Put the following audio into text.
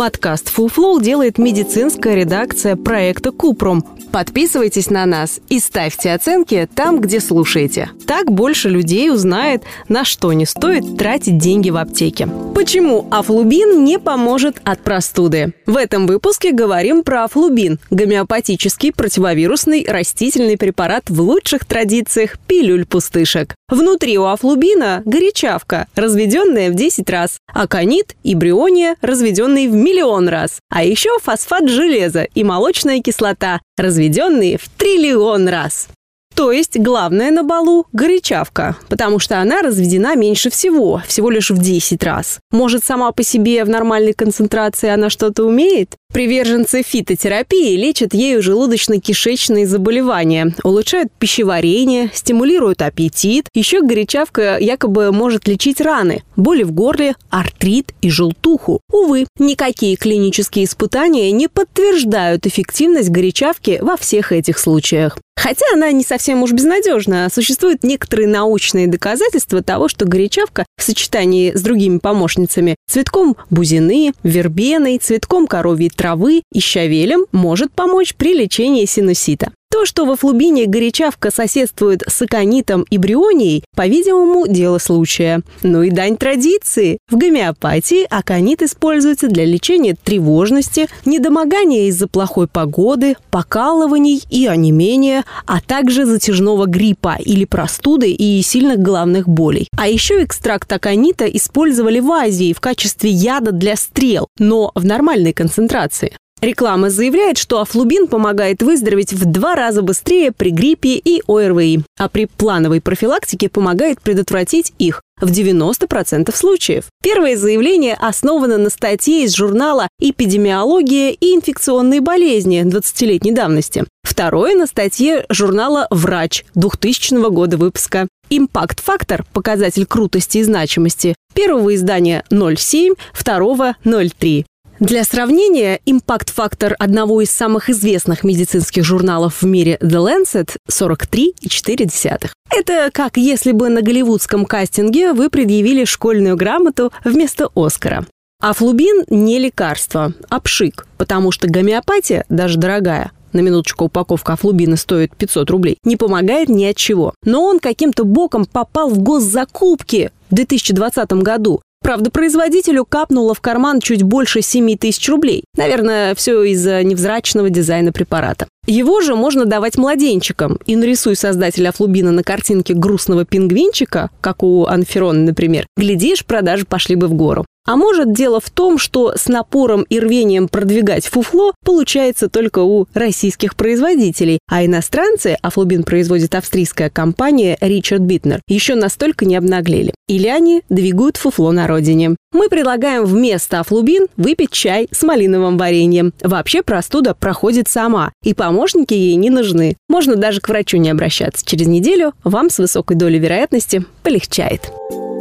Подкаст Flow делает медицинская редакция проекта Купром. Подписывайтесь на нас и ставьте оценки там, где слушаете. Так больше людей узнает, на что не стоит тратить деньги в аптеке. Почему афлубин не поможет от простуды? В этом выпуске говорим про афлубин – гомеопатический противовирусный растительный препарат в лучших традициях пилюль-пустышек. Внутри у афлубина горячавка, разведенная в 10 раз, аконит и бриония, разведенные в миллион раз, а еще фосфат железа и молочная кислота, разведенные в триллион раз. То есть главное на балу – горячавка, потому что она разведена меньше всего, всего лишь в 10 раз. Может, сама по себе в нормальной концентрации она что-то умеет? Приверженцы фитотерапии лечат ею желудочно-кишечные заболевания, улучшают пищеварение, стимулируют аппетит. Еще горячавка якобы может лечить раны, боли в горле, артрит и желтуху. Увы, никакие клинические испытания не подтверждают эффективность горячавки во всех этих случаях. Хотя она не совсем уж безнадежна. Существуют некоторые научные доказательства того, что горячавка в сочетании с другими помощницами цветком бузины, вербеной, цветком коровьей травы и щавелем может помочь при лечении синусита. То, что во флубине горячавка соседствует с аконитом и брионией, по-видимому, дело случая. Ну и дань традиции. В гомеопатии аконит используется для лечения тревожности, недомогания из-за плохой погоды, покалываний и онемения, а также затяжного гриппа или простуды и сильных головных болей. А еще экстракт аконита использовали в Азии в качестве яда для стрел, но в нормальной концентрации. Реклама заявляет, что афлубин помогает выздороветь в два раза быстрее при гриппе и ОРВИ, а при плановой профилактике помогает предотвратить их в 90% случаев. Первое заявление основано на статье из журнала «Эпидемиология и инфекционные болезни» 20-летней давности. Второе на статье журнала «Врач» 2000 года выпуска. Импакт-фактор – показатель крутости и значимости. Первого издания 0,7, второго 0,3. Для сравнения, импакт-фактор одного из самых известных медицинских журналов в мире The Lancet 43,4. Это как если бы на голливудском кастинге вы предъявили школьную грамоту вместо Оскара. А флубин не лекарство, а пшик, потому что гомеопатия, даже дорогая, на минуточку упаковка афлубина стоит 500 рублей, не помогает ни от чего. Но он каким-то боком попал в госзакупки в 2020 году, Правда, производителю капнуло в карман чуть больше 7 тысяч рублей. Наверное, все из-за невзрачного дизайна препарата. Его же можно давать младенчикам. И нарисуй создатель Афлубина на картинке грустного пингвинчика, как у Анферона, например, глядишь, продажи пошли бы в гору. А может, дело в том, что с напором и рвением продвигать фуфло получается только у российских производителей, а иностранцы, Афлубин производит австрийская компания Ричард Битнер, еще настолько не обнаглели. Или они двигают фуфло на родине. Мы предлагаем вместо Афлубин выпить чай с малиновым вареньем. Вообще простуда проходит сама, и помощники ей не нужны. Можно даже к врачу не обращаться. Через неделю вам с высокой долей вероятности полегчает.